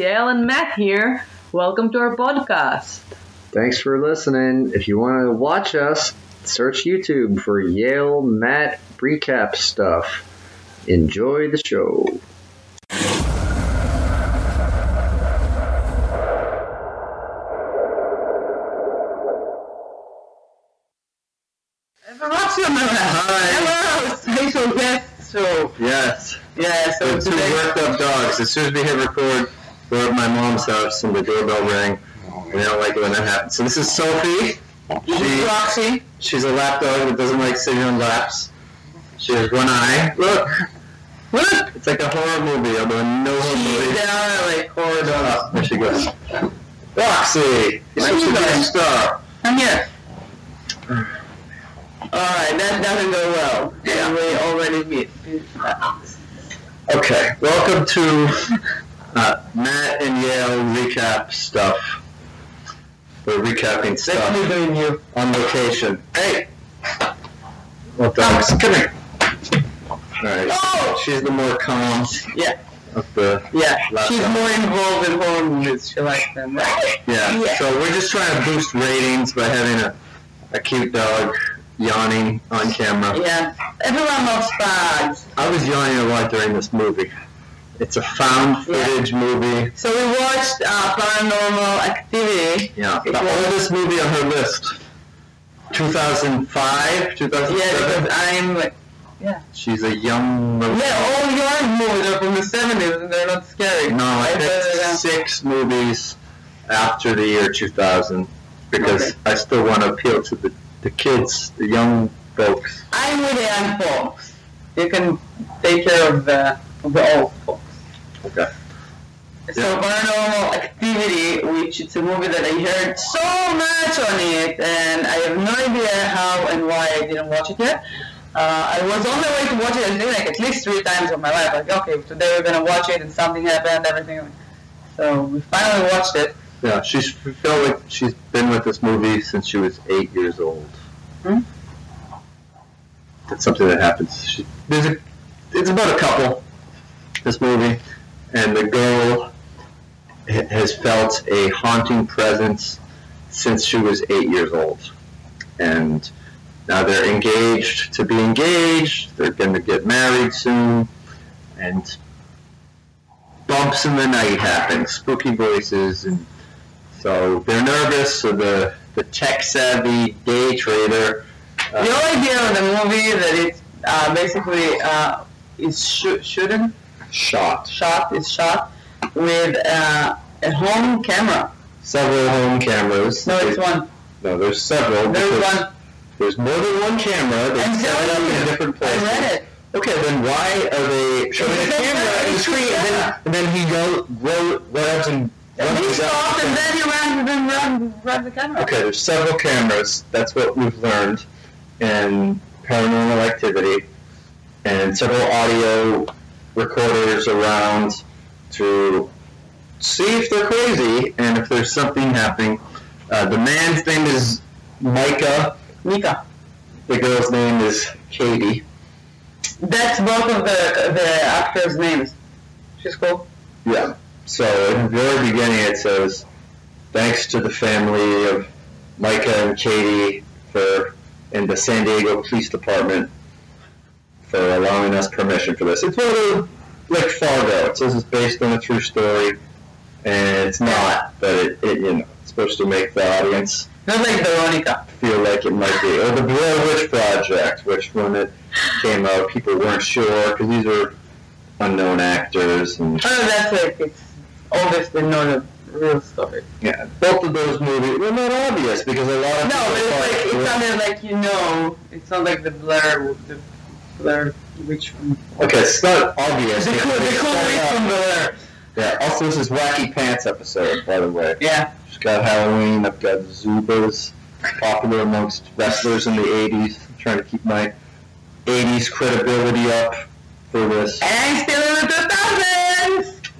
Yael and Matt here. Welcome to our podcast. Thanks for listening. If you want to watch us, search YouTube for Yael Matt recap stuff. Enjoy the show. Hello, special guest show. Yes, Yeah, so the two today, worked up dogs. As soon as we hit record, we're at my mom's house and the doorbell rang. And they don't like it when that happens. So this is Sophie. this is She, Roxy. she's a lap dog that doesn't like sitting on laps. She has one eye. Look, Look, it's like a horror movie, although no horror movie. she's down like corridor. Oh, ah, there she goes. Roxy, you're Where such you a star. I'm here. Alright, that doesn't go well. Yeah. We already meet. Okay, welcome to uh, Matt and Yael recap stuff. We're recapping stuff doing you. on location. Hey! Well, dogs, come here. Alright, Oh! she's the more calm Yeah, of the. yeah. Last She's more involved in horror movies. She likes them, right? Yeah. Yeah. so we're just trying to boost ratings by having a, a cute dog yawning on camera. Yeah. Everyone loves dogs. I was yawning a lot during this movie. It's a found footage movie. So we watched uh, Paranormal Activity. Yeah, the oldest movie on her list. 2005, 2007. Yeah, because I'm. Yeah. She's a young. Yeah, all your movies are from the 70s and they're not scary. No, I I picked six movies after the year 2000 because Okay. I still want to appeal to the, the kids, the young folks. I'm with the young folks. You can take care of the, of the old folks. Okay. So Yeah. Paranormal Activity, which it's a movie that I heard so much on it, and I have no idea how and why I didn't watch it yet. Uh, I was on the way to watch it, I think like at least three times in my life. Like, okay, today we're gonna watch it, and something happened, everything. So we finally watched it. Yeah, she's felt like she's been with this movie since she was eight years old. Hmm? That's something that happens. She, there's a, it's about a couple. This movie, and the girl has felt a haunting presence since she was eight years old, and now they're engaged to be engaged. They're going to get married soon, and bumps in the night happen, spooky voices, and so they're nervous. So the the tech savvy day trader. uh, The whole idea of the movie that it's uh, basically uh, is sh- shooting, shot shot is shot with uh, a home camera. several home cameras. No, it's one. No, there's several. There's one. There's more than one camera. They set it up in different I places. read it. Okay, then why are they showing a camera on the screen? And then, and then he go wrote runs and And he stopped and then he ran, then ran, ran the camera. Okay, there's several cameras. That's what we've learned in paranormal activity, and several audio recorders around to see if they're crazy and if there's something happening. Uh, the man's name is Micah. Mika. The girl's name is Katie. That's both of the the actors' names. She's cool. Yeah. So in the very beginning it says, thanks to the family of Micah and Katie for and the San Diego Police Department for allowing us permission for this. It's one of like Fargo. It says it's based on a true story, and it's not, but it, it you know it's supposed to make the audience like Veronica. feel like it might be. Or the Blair Witch Project, which when it came out, people weren't sure because these are unknown actors and Oh, that's like it's obviously not a real story. Yeah, both of those movies were not obvious because a lot of No, but it's like it's not like you know. It's not like the Blair, the Blair Witch from. okay, it's not obvious. The cool, the cool witch from Blair. Yeah. Also, this is Wacky Pants episode, by the way. Yeah. It's got Halloween. I've got Zubaz, popular amongst wrestlers in the '80s. I'm trying to keep my '80s credibility up for this. And still in the 2000s.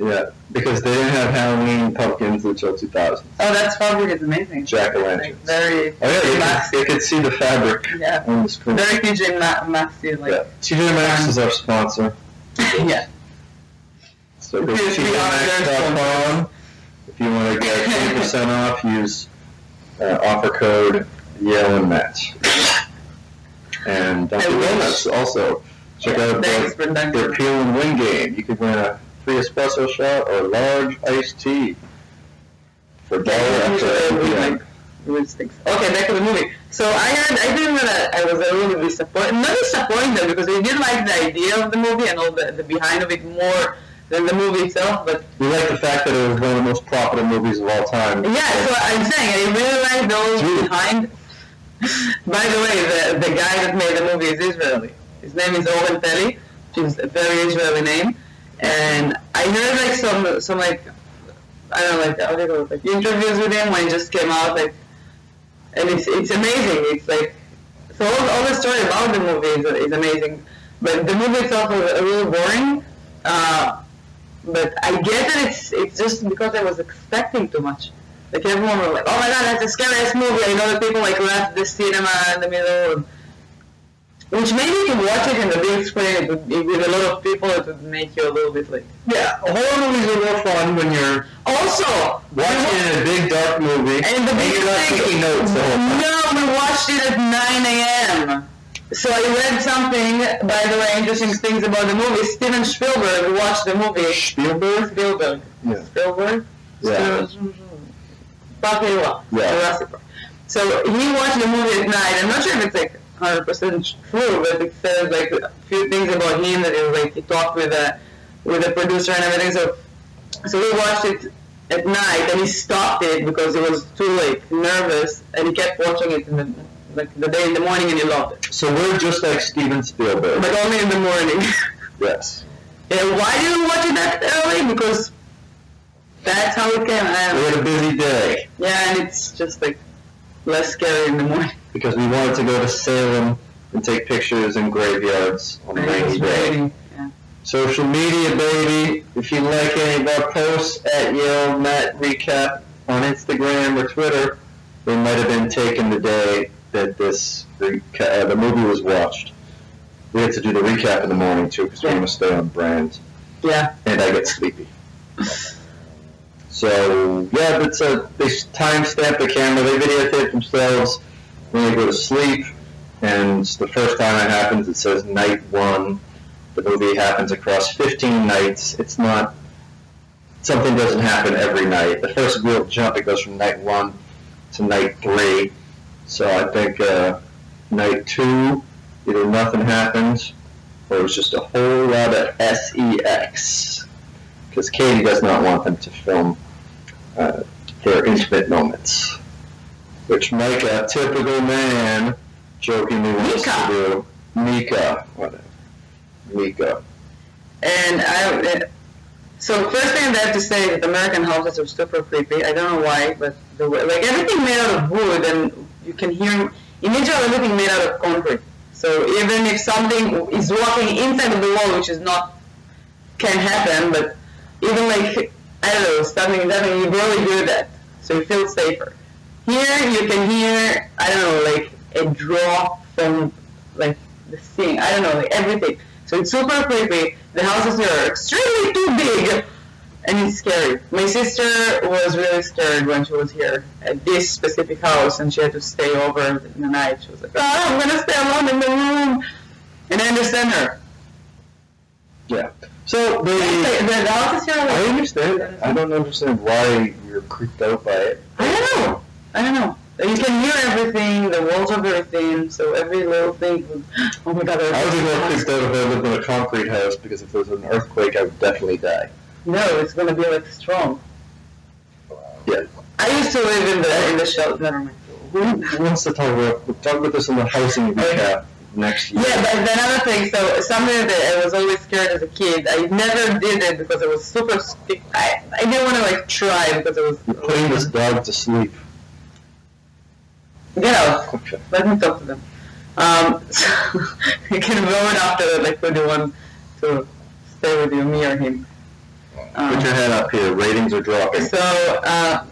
Yeah, because they didn't have Halloween pumpkins until 2000. Oh, that's fabric is amazing. Jack o' Like lanterns. very, Oh yeah, you can, you can see the fabric yeah, on the screen. very TJ Ma- Maxi like. Yeah, TJ Maxx is our sponsor. yeah. So go to Please be on their TJMaxx.com. percent off. Use uh, offer code Yael and Met. And wish. Donuts also. Check out Thanks their, their peel and win game. You could win a free espresso shot or large iced tea for dollar after every game. Weird stinks. Okay, back to the movie. So I heard, I didn't know that I was a little disappointed. Not disappointed because I did like the idea of the movie and all the, the behind of it more than the movie itself. But We like the fact that it was one of the most profitable movies of all time. yeah, so I'm saying I really like those Dude. behind. By the way, the the guy that made the movie is Israeli. His name is Oren Peli, which is a very Israeli name. And I heard like some some like I don't know like how do like interviews with him when he just came out like, and it's it's amazing. It's like so all, all the story about the movie is, is amazing, but the movie itself was a little boring. Uh, but I get that it's it's just because I was expecting too much. Like everyone was like, "Oh my god, that's the scariest movie!" I know that people like left the cinema in the middle, and, which maybe if you watch it in the big screen it would, with a lot of people, it would make you a little bit like. Yeah, horror movies are more fun when you're Also, watching it in a big dark movie and the big you're not thing, taking notes the whole time. no, we watched it at 9 a.m. So I read something, by the way, interesting things about the movie. Steven Spielberg watched the movie. Spielberg? Spielberg. Yeah. Spielberg? Yeah. Well. Yeah. So he watched the movie at night. I'm not sure if it's like 100% true, but it says like a few things about him that was like he talked with the with the producer and everything. So so we watched it at night and he stopped it because it was too like nervous and he kept watching it in the like the day in the morning and he loved it. So we're just like Steven Spielberg. But only in the morning. Yes. and why do we watch it that early? Because that's how it came. Don't We had a busy day Yeah, and it's just like less scary in the morning. Because we wanted to go to Salem and take pictures in graveyards on a rainy it's day. Yeah. Social media, baby. If you like any of our posts at Yael Met Recap on Instagram or Twitter, they might have been taken the day that this reca- uh, the movie was watched. We had to do the recap in the morning too because we Yeah. want to stay on brand, Yeah. and I get sleepy. So yeah, that's a they timestamp the camera. They videotape themselves when they go to sleep, and the first time it happens, it says night one. The movie happens across 15 nights. It's not something doesn't happen every night. The first real jump it goes from night one to night three. So I think uh, night two, either nothing happens or it was just a whole lot of sex. Because Katie does not want them to film uh, their intimate moments. Which Micah, typical man, jokingly wants Mika. to do. Mika, whatever. Mika. And I, so first thing I have to say is that American houses are super creepy. I don't know why, but the way, like everything made out of wood, and you can hear in Israel everything made out of concrete. So even if something is walking inside of the wall, which is not can happen, but even like I don't know, something is happening, you barely hear that, so you feel safer. Here you can hear I don't know, like a draw from like the thing. I don't know, like everything. So it's super creepy. The houses are extremely too big, and it's scary. My sister was really scared when she was here at this specific house, and she had to stay over in the night. She was like, "Oh, I'm gonna stay alone in the room," and I understand her. Yeah. So The, the the here are I understand. I don't understand why you're creeped out by it. I don't know. I don't know. You can hear everything. The walls are very thin, so every little thing. was- Oh my god! I would be more there's- creeped out if I lived in a concrete house because if there was an earthquake, I would definitely die. No, it's gonna be like strong. Yeah. I used to live in the in the shelter. Never mind. Who wants to talk about we'll talk about this in the housing recap uh, next year? Yeah, but another thing, so something that I was always scared as a kid. I never did it because it was super. I I didn't want to like try because it was. You're putting this dog to sleep. Get out. Let me talk to them. Um, so you can vote after that, like who do you want to stay with you, me or him. Um, Put your head up here. Ratings are dropping. So, uh,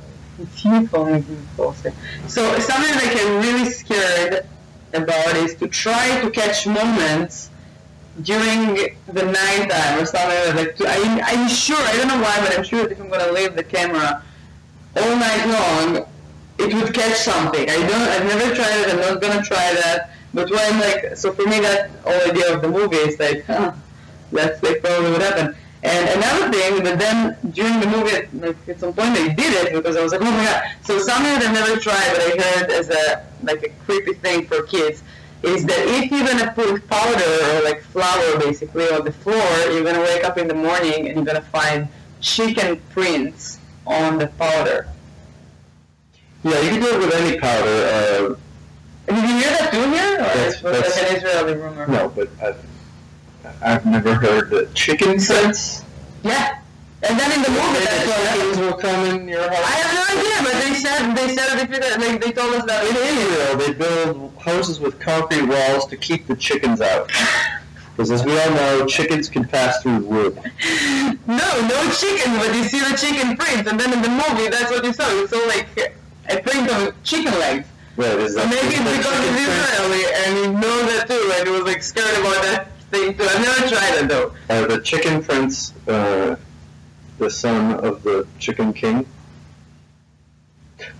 only bullshit. So something that I get really scared about is to try to catch moments during the night time or something like that. To, I, I'm sure, I don't know why, but I'm sure that if I'm gonna leave the camera all night long, it would catch something. I don't. I've never tried it. I'm not gonna try that. But when like, so for me, that whole idea of the movie is like, huh, that's like probably what happened. And another thing, but then during the movie, like at some point they did it because I was like, oh my god. So something that I've never tried, but I heard as a like a creepy thing for kids, is that if you're gonna put powder or like flour basically on the floor, you're gonna wake up in the morning and you're gonna find chicken prints on the powder. Yeah, you can do it with any powder. Did you hear that too here? That's- that's- an Israeli rumor? Uh, no, but I've, I've never heard the chicken sense. Yeah. And then in the movie, that's what happened. Chickens will come in your house. I have no idea, but they said they said it if you- like they told us that In it is. Israel, they build houses with concrete walls to keep the chickens out. Because as we all know, chickens can pass through wood. No, no chickens, but you see the chicken prints, and then in the movie, that's what you saw. You saw like a print of chicken legs. Right, is So that maybe it's because chicken it's print? Israeli, and you know that too, and he was like scared about that thing too. I've never tried it though. Uh, the chicken prince, uh, the son of the chicken king.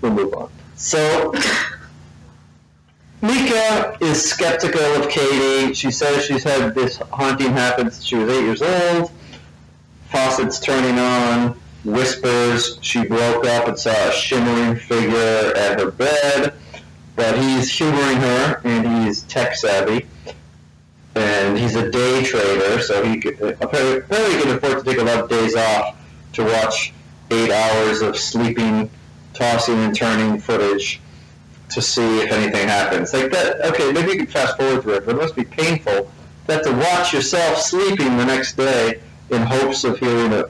We'll move on. So, Mika is skeptical of Katie. She says she's had this haunting happen since she was eight years old. Faucets turning on, whispers she broke up and saw a shimmering figure at her bed. But he's humoring her, and he's tech savvy and he's a day trader, so he apparently, can afford to take a lot of days off to watch eight hours of sleeping, tossing and turning footage to see if anything happens. Like that. Okay, maybe you can fast forward through it, but it must be painful that to watch yourself sleeping the next day in hopes of hearing a.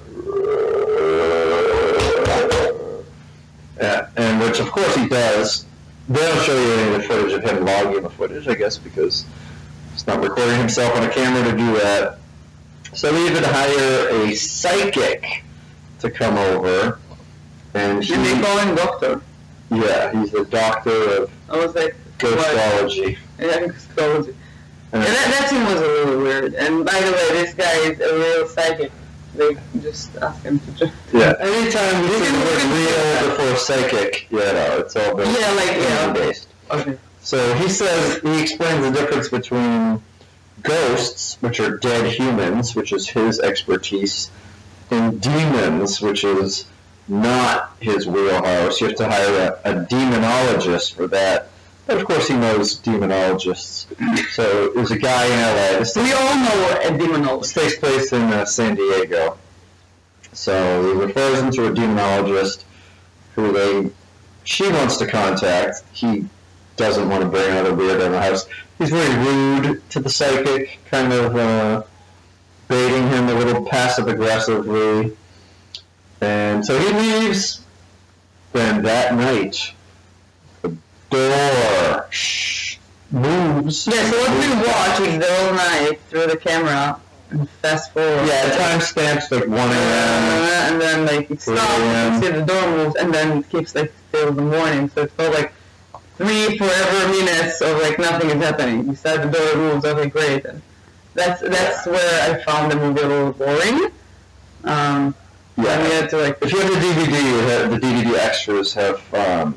Yeah, and which of course he does. They don't show you any of the footage of him logging the footage, I guess, because He's not recording himself on a camera to do that. So we even hire a psychic to come over, and he, And they call him doctor. yeah, he's a doctor of I was like, ghostology. Yeah, astrology. And Yeah, that, that scene was a little weird. And by the way, this guy is a real psychic. They just ask him to just. yeah, anytime you You see the word real before psychic, yeah, no, it's all been Yeah, like, yeah. based. Okay. So he says he explains the difference between ghosts, which are dead humans, which is his expertise, and demons, which is not his wheelhouse. You have to hire a, a demonologist for that. But of course, he knows demonologists. So there's a guy in LA. This, We all know a demonologist. takes place in uh, San Diego. So he refers him to a demonologist who they she wants to contact. He doesn't want to bring another weirdo in the house. He's very rude to the psychic, kind of uh, baiting him a little passive aggressively. And so he leaves. Then that night, door moves. Yeah, so what we watch is the whole night through the camera and fast forward. Yeah, the timestamps like 1 a.m. Uh, and then like it stops, can see the door moves, and then it keeps like till the morning. So it felt like three forever minutes of like nothing is happening. You said the door moves, okay, great. And that's that's where I found the movie a little boring. Um, Yeah. and we had to like If you have the DVD, the DVD extras have um,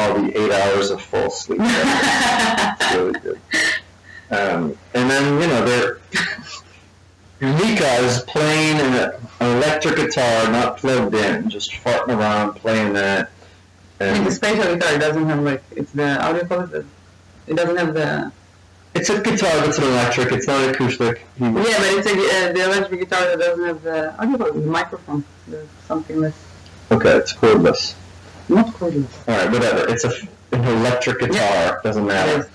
all the eight hours of full sleep. it's really good. Um, and then you know they're Mika is playing an, electric guitar, not plugged in, just farting around playing that. I mean, the And spatial guitar doesn't have like it's the audio call it? Doesn't have the it's a guitar that's an electric. It's not acoustic. Yeah, but it's a, uh, the electric guitar that doesn't have the audio you? The microphone. There's something that's Okay, it's cordless. Not cordless. All right, whatever. It's a an electric guitar. Doesn't matter.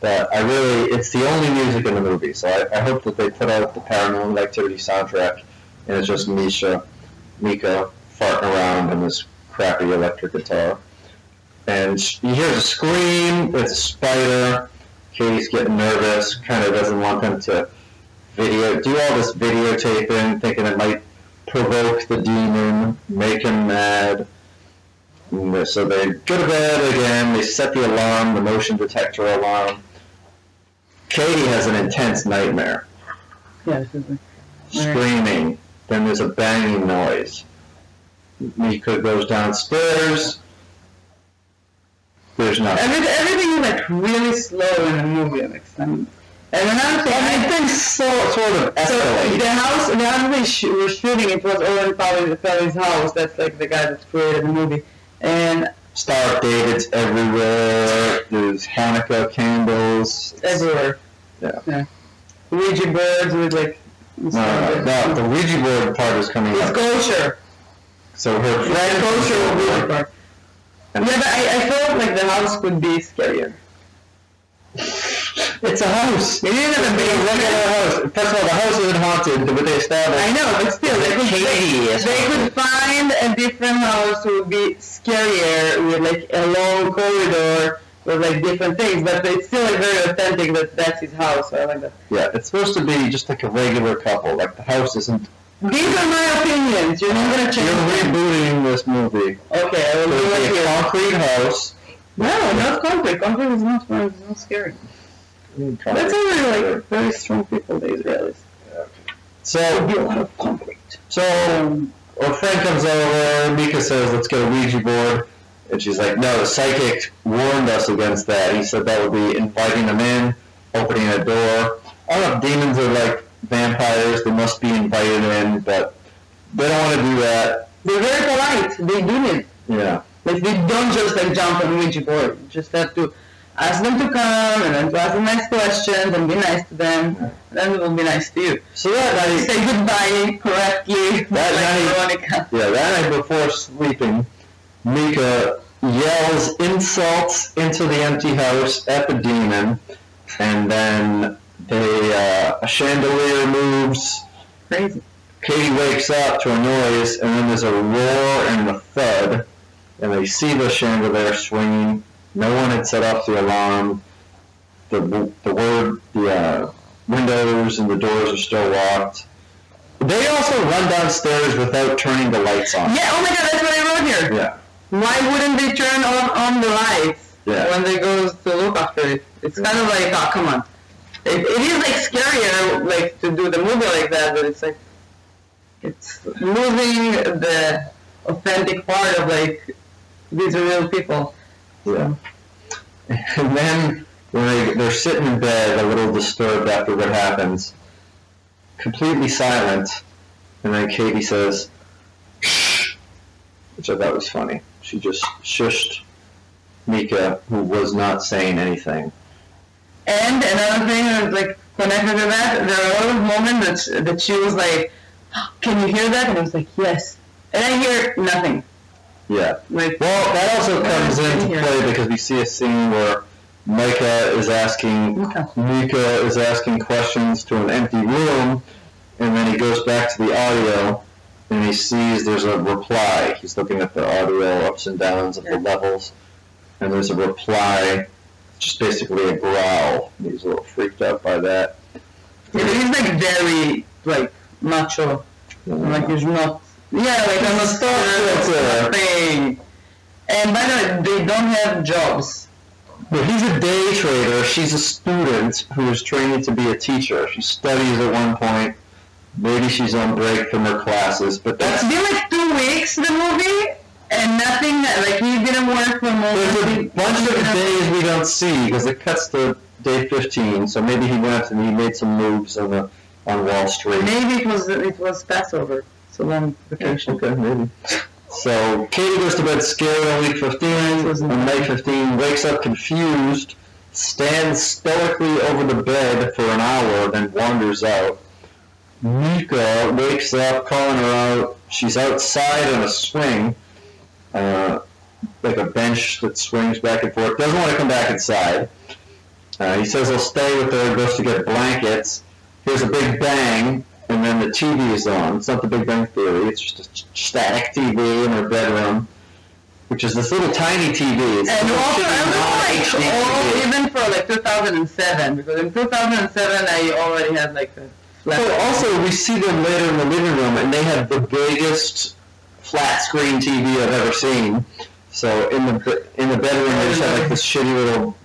But I really, it's the only music in the movie, so I, I hope that they put out the Paranormal Activity soundtrack, and it's just Misha, Mika farting around in this crappy electric guitar. And sh- he hears a scream, it's a spider, Katie's getting nervous, kind of doesn't want them to video, do all this videotaping, thinking it might provoke the demon, make him mad. So they go to bed again, they set the alarm, the motion detector alarm. Katie has an intense nightmare, Yeah, this is screaming. Then there's a banging noise. Mika goes downstairs. There's nothing. Everything, everything is like really slow in the movie. Like some, and another thing, I think so, sort of so the house, the house they sh- were shooting, it was Oren Peli's house. That's like the guy that created the movie. And Star David's everywhere. There's Hanukkah candles. everywhere. Yeah. Ouija boards with like. No, no, no, the Ouija board part is coming It's up. kosher. So her Right, kosher Ouija board. Yeah, but I, I felt like the house could be scarier. It's a house. It is a It's big a regular house. First of all, the house isn't haunted, but they established. I know, but still, they could, they, they could find a different house would be scarier with like a long corridor with like different things, but it's still like very authentic that that's his house. So I like that. Yeah, it's supposed to be just like a regular couple. Like the house isn't. These are my opinions. You're not gonna change. You're rebooting this movie. Okay, I will do it concrete house. No, not concrete. Concrete is not. It's not scary. That's already like very strong people, the Israelis. So, There'd be a lot of concrete. so our friend comes over. Mika says, "Let's get a Ouija board," and she's like, "No, the psychic warned us against that. He said that would be inviting them in, opening a door. I don't know if demons are like vampires. They must be invited in, but they don't want to do that. They're very polite. They do it. Yeah." Like they don't just like jump on Ouija board. You just have to ask them to come and then to ask them nice questions and be nice to them. And then they will be nice to you. So that Like night, say goodbye correctly. That like night- Veronica. Yeah, that night before sleeping, Mika yells insults into the empty house at the demon, and then they uh, a chandelier moves. Crazy. Katie wakes up to a noise, and then there's a roar and a thud, and they see the chandelier swinging. No one had set off the alarm. The the word the uh, windows and the doors are still locked. They also run downstairs without turning the lights on. Yeah, oh my god, that's what I wrote here. Yeah. Why wouldn't they turn on, on the lights Yeah. when they go to look after it? It's kind of like, oh, come on. It, it is like scarier, like to do the movie like that, but it's like it's losing the authentic part of like these real people. Yeah. And then when they, they're sitting in bed, a little disturbed after what happens, completely silent, and then Katie says, shh, which I thought was funny. She just shushed Mika, who was not saying anything. And another thing like connected to that, there are a lot of moments that that she was like, "Can you hear that?" And I was like, "Yes," and I hear nothing. Yeah. Like, Well, that also comes into play because we see a scene where Micah is asking Okay. Mika is asking questions to an empty room, and then he goes back to the audio, and he sees there's a reply. He's looking at the audio ups and downs of Yeah. the levels, and there's a reply, just basically a growl. He's a little freaked out by that. Yeah, but he's like very like macho. Like he's not. Yeah, like I'm a star thing. And by the way, they don't have jobs. But he's a day trader. She's a student who is training to be a teacher. She studies at one point. Maybe she's on break from her classes, but It's that's been like two weeks the movie, and nothing. that Like he didn't work for most. there's a bunch of days we don't see because it cuts to day 15. So maybe he went and he made some moves on the on Wall Street. Maybe it was it was Passover. A long vacation. Okay, maybe. So Katie goes to bed scared on week 15. On night 15, wakes up confused, stands stoically over the bed for an hour, then wanders out. Mika wakes up, calling her out. She's outside on a swing, uh, like a bench that swings back and forth. Doesn't want to come back inside. Uh, he says he'll stay with her, goes to get blankets. Here's a big bang, and then the TV is on. It's not the Big Bang Theory. It's just a static TV in her bedroom, which is this little tiny TV. It's And also, I was like, oh, even for like 2007, because in 2007 I already had like a flat. So also, we see them later in the living room, and they have the biggest flat screen TV I've ever seen. So in the in the bedroom, they just have like this shitty little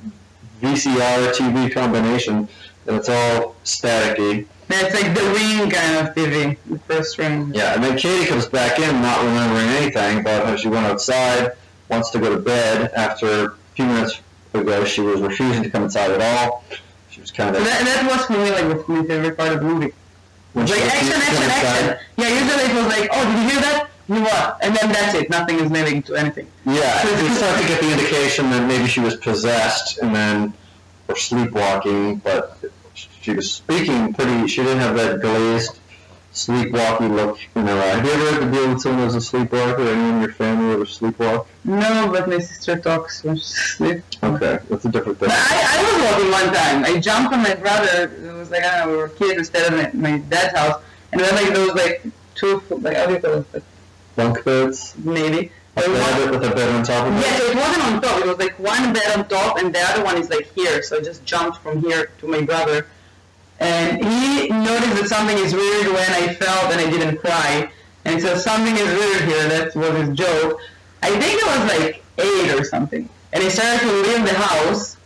VCR TV combination, and it's all staticky. That's like the ring kind of TV, the first ring. Yeah, and then Katie comes back in, not remembering anything about how she went outside, wants to go to bed. After a few minutes ago, she was refusing to come inside at all. She was kind of that, that was for me like my favorite part of the movie. when Like action, action, inside- action. Yeah, usually it was like, oh, did you hear that? You what? And then that's it. Nothing is leading to anything. Yeah, so we start to get the indication that maybe she was possessed and then or sleepwalking, but she was speaking pretty. She didn't have that glazed, sleepwalky look in her eye. Have you ever had to deal with someone who's a sleepwalker? Anyone in your family ever sleepwalk? No, but my sister talks when she sleeps. Okay, that's a different thing. But I, I was walking one time. I jumped on my brother. It was like, I don't know, we were kids. We stayed at my, my dad's house. And then like those like two, like, how do you call it? Like, Bunk beds, maybe. a There bed with a bed on top of it. Yeah, so it wasn't on top. It was like one bed on top, and the other one is like here. So I just jumped from here to my brother, and he noticed that something is weird when I felt and I didn't cry, and so something is weird here. That was his joke. I think I was like eight or something, and he started to leave the house,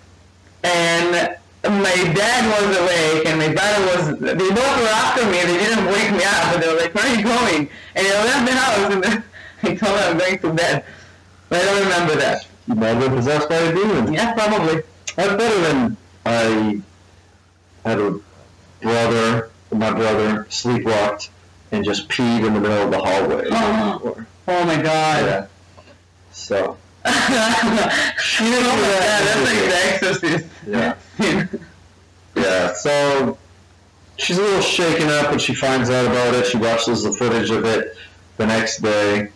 and my dad was awake, and my brother was. They both were after me. They didn't wake me up, but they were like, "Where are you going?" And I left the house, and then I told them I'm going to bed. But I don't remember that. You might have been possessed by a demon. Yeah, probably. That's better than I had a brother, my brother, sleepwalked and just peed in the middle of the hallway. Oh. Oh my god. Yeah. So, oh my god, that's like the exorcist. yeah. Yeah, so she's a little shaken up when she finds out about it. She watches the footage of it the next day.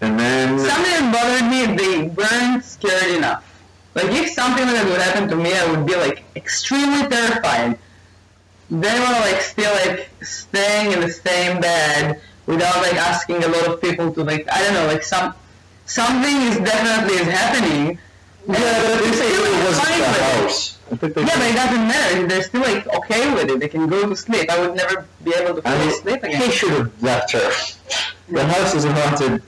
And then, something that bothered me, they weren't scared enough. Like if something like that would happen to me, I would be like extremely terrified. They were like still like staying in the same bed without like asking a lot of people to like I don't know like some something is definitely is happening. yeah, but they say it wasn't the house. Yeah, but it doesn't matter. They're still like okay with it. They can go to sleep. I would never be able to fall I mean, asleep again. he should have left her. The house isn't haunted.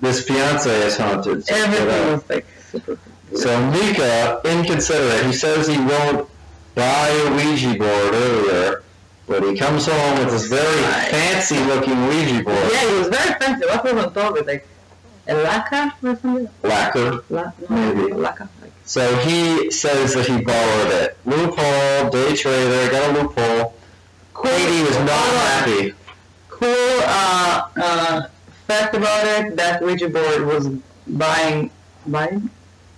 This fiance is haunted. So, Everything was like super. so Mika, inconsiderate, he says he won't buy a Ouija board earlier, but he comes home with this very Right. fancy-looking Ouija board. Yeah, it was very fancy. What was on top of it? Like a lacquer or something? Lacquer. La- no, Maybe. lacquer. So he says that he borrowed it. Loophole, day trader, got a loophole. Katie was not happy. cool uh, uh, fact about it: that Ouija board was buying buying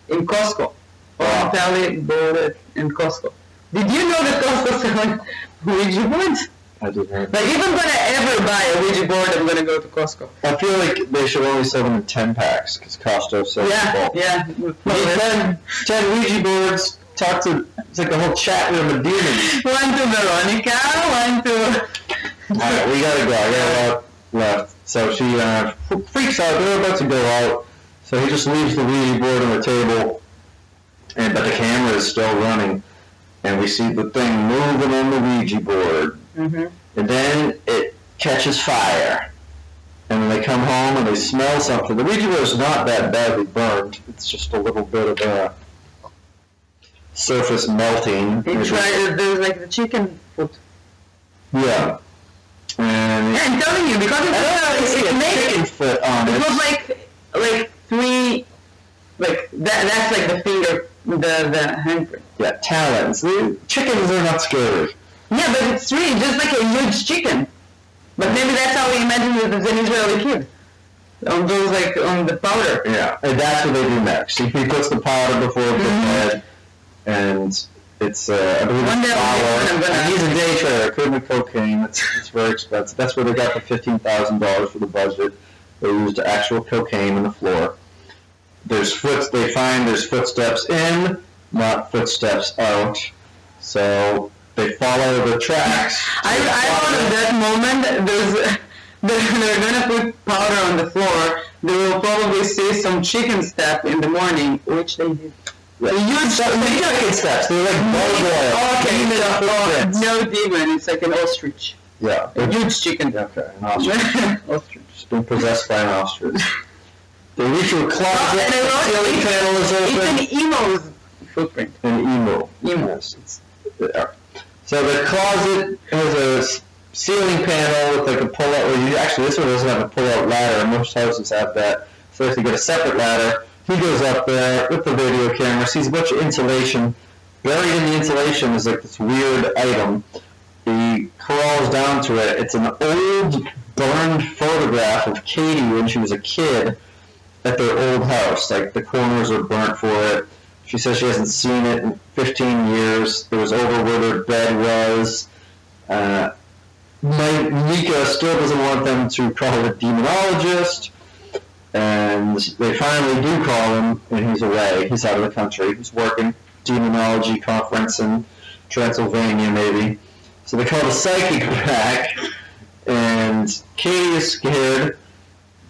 in Costco. Wow. Or Sally bought it in Costco. Did you know that Costco selling Ouija boards? I didn't. Like if I'm gonna ever buy a Ouija board, I'm gonna go to Costco. I feel like they should only sell them in 10 packs, because Costco sells Yeah, yeah. Need 10, 10 Ouija boards, talk to, it's like a whole chat room of demons. One to Veronica, one to. Alright, we gotta go, I got a lot left. So she uh, freaks out, they're about to go out, so he just leaves the Ouija board on the table, and but the camera is still running, and we see the thing moving on the Ouija board. Mhm. And then it catches fire. And then they come home and they smell something. The Ouija board is not that badly burned. It's just a little bit of a surface melting. They tried. There's like the chicken foot. Yeah. And Yeah, I'm telling you because I don't it's, it's makes chicken foot on it it. was like like three like that. That's like the finger, the the. Yeah, talons. The chickens are not scary. Yeah, but it's really just like a huge chicken. But maybe that's how we imagine it as an Israeli kid. On those like on the powder. Yeah. And that's what they do next. He puts the powder before the Mhm. bed, and it's uh, I believe One it's day I'll flour. be- I'm gonna- And he's a day trader, couldn't cocaine. It's it's very expensive. That's where they got the fifteen thousand dollars for the budget. They used actual cocaine in the floor. There's foot. They find there's footsteps in, not footsteps out. So they follow the tracks. I, I thought at that moment there's they're, they're gonna put powder on the floor. They will probably see some chicken step in the morning, which they did. Huge So uh, chicken steps. They're like gargoyle. Okay, so, footprints. no demon. It's like an ostrich. Yeah. A huge chicken. Okay. An ostrich. ostrich. Been possessed by an ostrich. Ah, they reach your closet. and the ceiling panel is open. it's an emo's footprint. An emo. Emo. Yes, it's there. So the closet has a ceiling panel with like a pull out. Well, you, actually, this one doesn't have a pull out ladder. Most houses have that. So if you get a separate ladder, he goes up there with the video camera, sees a bunch of insulation. Buried in the insulation is like this weird item. He crawls down to it. It's an old burned photograph of Katie when she was a kid at their old house. Like the corners are burnt for it. She says she hasn't seen it in 15 years. It was over where their bed was. Uh, my, Mika still doesn't want them to call a demonologist. And they finally do call him, and he's away. He's out of the country. He's working demonology conference in Transylvania, maybe. So they call the psychic back, and Katie is scared,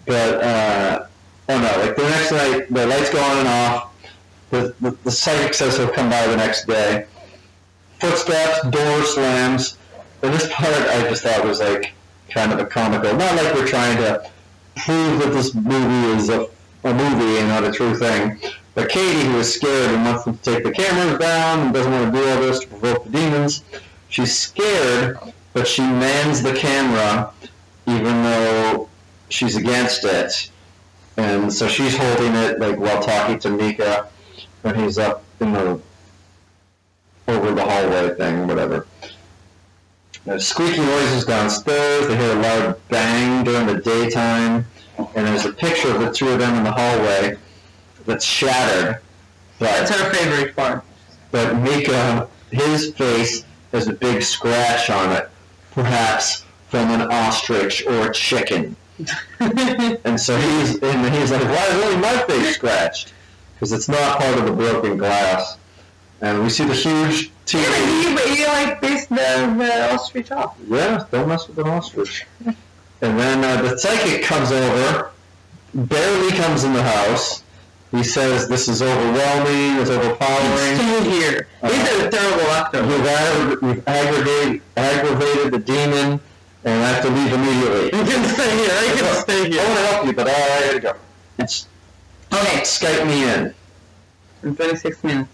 but uh, oh no! Like the next night, the lights go on and off. The, the, the psychic says he'll come by the next day. Footsteps, door slams. And this part I just thought was like kind of a comical. Not like we're trying to prove that this movie is a, a movie and not a true thing. But Katie, who is scared and wants to take the cameras down and doesn't want to do all this to provoke the demons, she's scared, but she mans the camera even though she's against it. And so she's holding it like while talking to Mika when he's up in the over the hallway thing, whatever. There's squeaky noises downstairs. They hear a loud bang during the daytime, and there's a picture of the two of them in the hallway that's shattered. That's But her favorite part. but Mika, his face has a big scratch on it, perhaps from an ostrich or a chicken. And so he's and he's like, why is my face scratched? Because it's not part of the broken glass. And we see the huge TV. Yeah, but he, he like pissed the, the ostrich off. Yeah, don't mess with an ostrich. And then uh, the psychic comes over, barely comes in the house. He says, "This is overwhelming. It's overpowering. Stay here. He's a terrible actor. We've, aggra- we've aggravated, aggravated the demon, and I have to leave immediately." You can stay here. I can stay here. I want here. to help you, but I, I gotta go. It's Okay. Skype me in. In 26 minutes.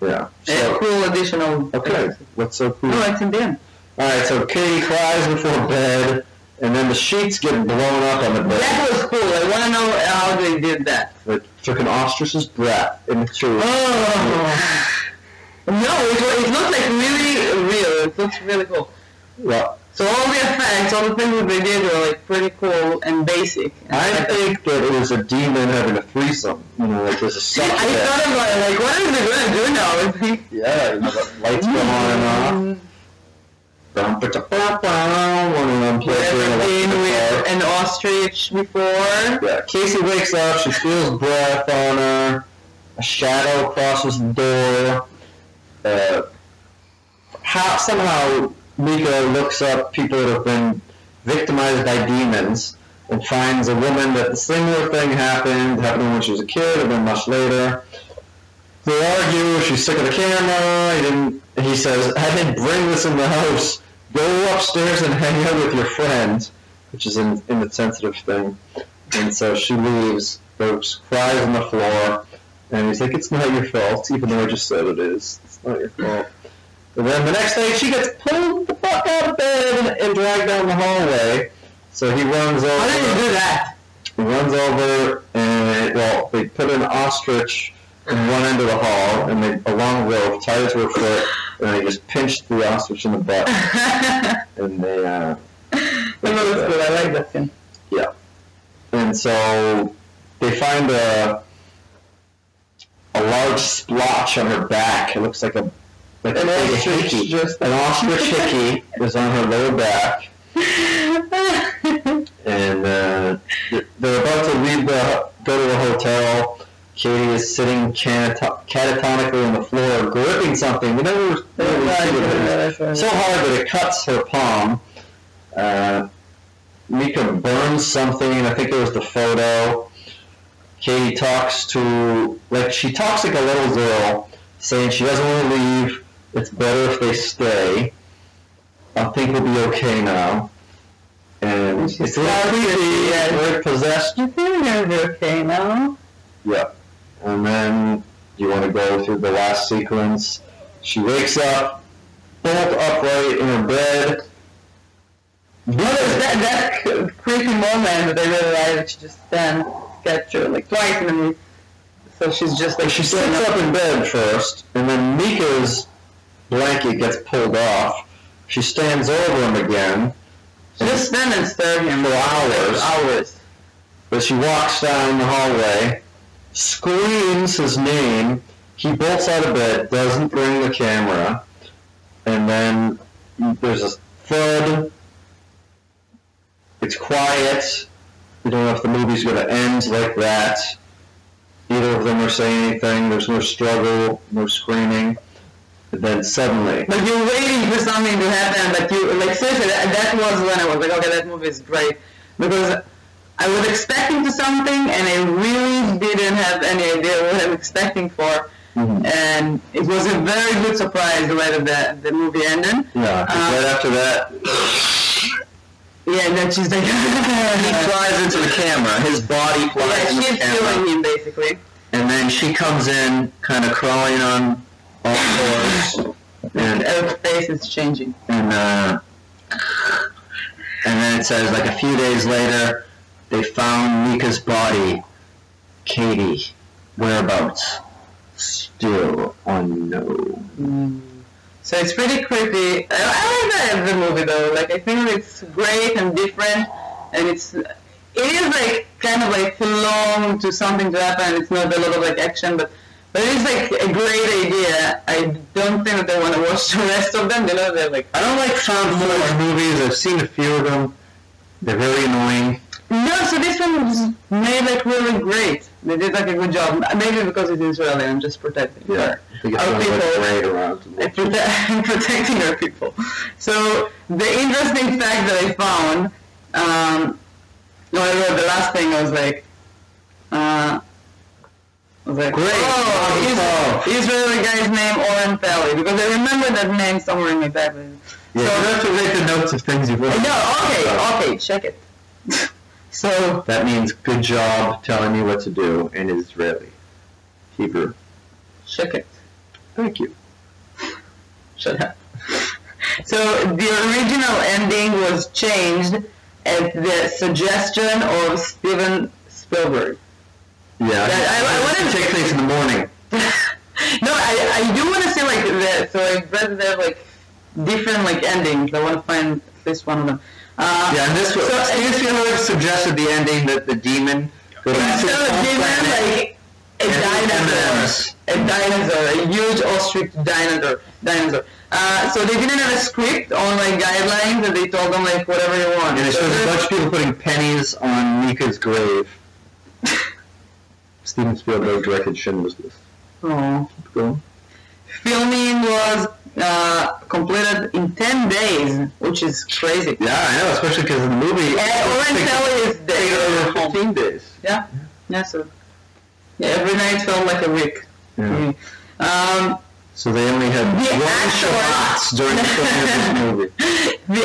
Yeah. A So, cool additional. okay. What's so cool? No, it's in the end. All right. So Katie cries before bed, and then the sheets get blown up on the bed. That was cool. I want to know how they did that. It took an ostrich's breath into Oh. No, it, wa- it looked like really real. It looks really cool. Well, So all the effects, all the things that they did were like pretty cool and basic. And I like- think that it was a demon having a threesome. You know, like there's a I sex bed. thought about it, like, what are they gonna do now? Is he- Yeah, you know, the lights go on and off. Bum, ba, da, ba, ba, One of them plays with an ostrich before? Yeah, Casey wakes up, she feels breath on her, a shadow crosses the door. Uh, how, somehow Mika looks up people that have been victimized by demons and finds a woman that the similar thing happened, happened when she was a kid and then much later. They argue, she's sick of the camera, he didn't he says, I didn't bring this in the house. Go upstairs and hang out with your friends which is an in, insensitive thing. And so she leaves, goes, cries on the floor, and he's like, It's not your fault, even though I just said it is. It's not your fault. And then the next day, she gets pulled the fuck out of bed and, dragged down the hallway. So he runs over. How did you do that? He runs over, and, well, they put an ostrich in one end of the hall, and they, a long rope tied to her foot, and they just pinched the ostrich in the butt. And they, uh, That was good. I like that scene. Yeah. And so they find a a large splotch on her back. It looks like a like An ostrich hickey. just- An ostrich hickey is on her lower back, and uh, they're- about to leave the go to the hotel. Katie is sitting catato- catatonically on the floor, gripping something. We never, never see what it is so hard that it cuts her palm. Uh, Mika burns something. I think it was the photo. Katie talks to, like, she talks like a little girl, saying she doesn't want to leave. It's better if they stay. I think we'll be okay now. And it's creepy. yeah. We're possessed. You think be okay now? Yeah. And then you want to go through the last sequence. She wakes up bolt upright in her bed. Well, there's that, that creepy moment that they really like that she just stands, gets her like twice and then so she's just like She sits up in bed first, and then Mika's blanket gets pulled off. She stands over him again She just stand and him for hours. hours. But she walks down the hallway, screams his name. He bolts out of bed, doesn't bring the camera, and then there's a thud. It's quiet. You don't know if the movie's going to end like that. Neither of them are saying anything. There's no struggle, no screaming. Then suddenly, But you're waiting for something to happen, but you like seriously that, that was when I was like, okay, that movie is great because I was expecting to something and I really didn't have any idea what I'm expecting for, Mhm. and it was a very good surprise the way that the, the movie ended. Yeah, Uh, right after that, Yeah, and then she's like, he flies into the camera. His body flies yeah, into she's the camera. killing him basically. And then she comes in, kind of crawling on all fours, and face is changing. and uh, and then it says like a few days later, they found Micah's body. Katie, whereabouts? Still unknown. So it's pretty creepy. I, I like the, the movie though. Like I think it's great and different, and it's it is like kind of like long to something to happen. It's not a lot of like action, but but it's like a great idea. I don't think that I want to watch the rest of them. You know, they're like I don't like found footage movies. I've seen a few of them. They're very annoying. no. So this one was made like really great. They did like a good job. Maybe because it's Israeli, I'm just protecting. yeah, Our people- great around. and prote- protecting our people. So the interesting fact that I found, um, no, I wrote the last thing. I was like, uh, I was like, Great. oh, Is- Israeli guy's name Oren Peli because I remember that name somewhere in my Bible. Yeah, So- you have to the notes of things you've watched. No, okay, okay, check it. so That means good job telling me what to do in Israeli. Hebrew. check it. Thank you. Shut up. So the original ending was changed at the suggestion of Steven Spielberg. Yeah. That- I- I wanted to take place in the morning. no, I, I do want to see like the so I read have like different like endings. I want to find at least one of them. Uh, Yeah, and this was So- Steven Spielberg suggested the ending that the demon go back to Instead his of home demon, planet like a dinosaur, a dinosaur, a huge ostrich dinosaur, dinosaur. Uh, so they didn't have a script on like guidelines, and they told them like whatever you want. And it So shows a bunch of people putting pennies on Micah's grave. Steven Spielberg directed Schindler's List. Oh. Going. Filming was uh, completed in 10 days, which is crazy. Yeah, I know, especially because the movie. Oren it Kelly is dead. over 15 days. Yeah, yeah, so yeah, every night felt like a week. Yeah. to. Um, So they only had The one actor- shots during the filming of this movie. the,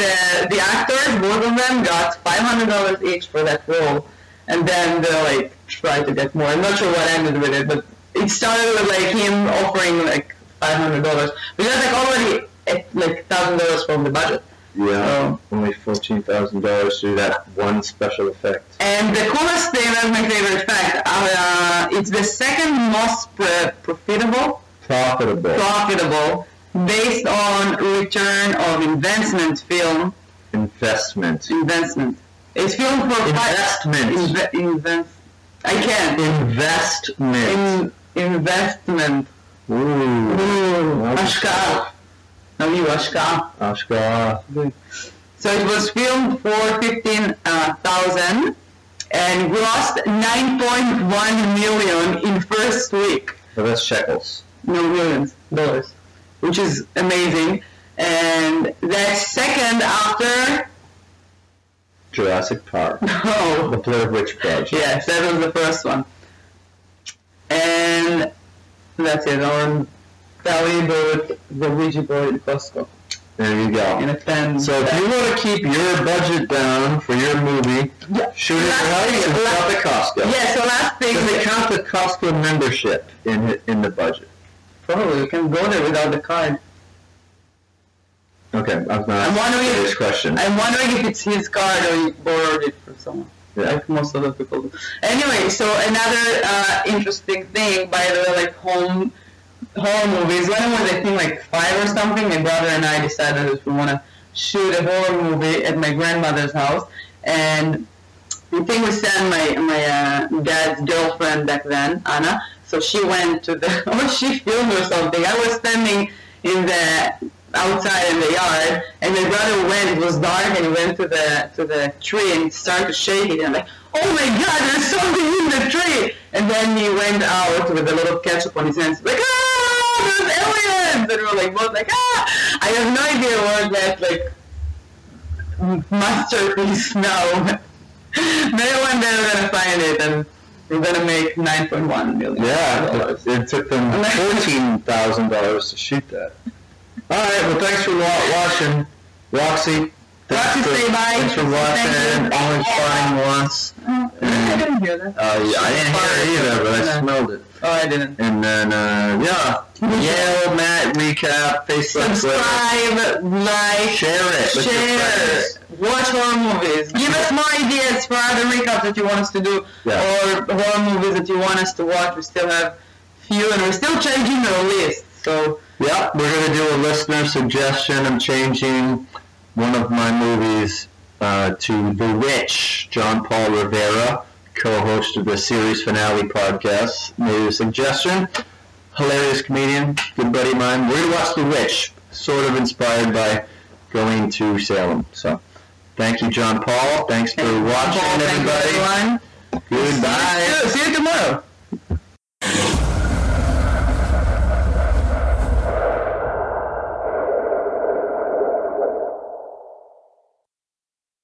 the the actors, both of them, got five hundred dollars each for that role, and then they like tried to get more. I'm not sure what ended with it, but it started with like him offering like five hundred dollars because like already at, like thousand dollars from the budget. Yeah, Oh. only fourteen thousand dollars to do that one special effect. And the coolest thing, that's my favorite effect. uh, it's the second most pro- profitable Profitable profitable based on return of investment film investment. investment. It's film for investment. Fi- inve- invest. I can't. Investment. In, investment. Ooh. Ooh. Ashkar. Now you, Ashkar. Ashkar. So it was filmed for 15,000 uh, and lost 9.1 million in first week. So that's shekels. No, millions. Dollars. Which is amazing. And that's second after Jurassic Park. Oh, The Blair Witch Project. Yes, that was the first one. And that's it. Oren Peli bought the Ouija board at Costco There you in go. a pen. So if you want to keep your budget down for your movie, Yeah. shoot it right and shop at Costco. yeah, so last thing, Does it count the Costco membership in in the budget? probably you can go there without the card. Okay, I was not I'm wondering if- this question. I'm wondering if it's his card or he borrowed it from someone. Yeah. Like most other people do. Anyway, so another uh, interesting thing, by the way, like home horror movies. When I was, I think, like five or something, my brother and I decided that we want to shoot a horror movie at my grandmother's house, and I think we sent my my uh, dad's girlfriend back then, Anna. So she went to the, or she filmed or something. I was standing in the outside in the yard, and my brother went. It was dark, and he went to the to the tree and started to shake it. And I'm like, "Oh my God, there's something in the tree!" And then he went out with a little ketchup on his hands, like, "Ah, there's aliens!" And we're like, both like, "Ah!" I have no idea what that like masterpiece now. Maybe one day we're gonna find it and we're gonna make 9.1 million Yeah, it, it took them fourteen thousand dollars to shoot that. All right, well, thanks for watching, Roxy. Thanks Roxy, for, say bye. Thanks for watching. Only flying once. Oh, I didn't hear that. Uh, I didn't hear it either, but I Yeah. smelled it. Oh, I didn't. And then, uh, yeah, Yael, Matt, recap, Facebook, Twitter. Subscribe, like, Share it share, watch horror movies. Give us more ideas for other recaps that you want us to do, Yeah. or horror movies that you want us to watch. We still have few, and we're still changing our list. So Yeah, we're gonna do a listener suggestion. I'm changing one of my movies uh, to The Witch. John Paul Rivera, co-host of the series finale podcast, made a suggestion. Hilarious comedian, good buddy of mine. We're gonna watch The Witch, sort of inspired by going to Salem. So, thank you, John Paul. Thanks for watching, Thank you, everybody. everyone. Goodbye. See you, see you tomorrow.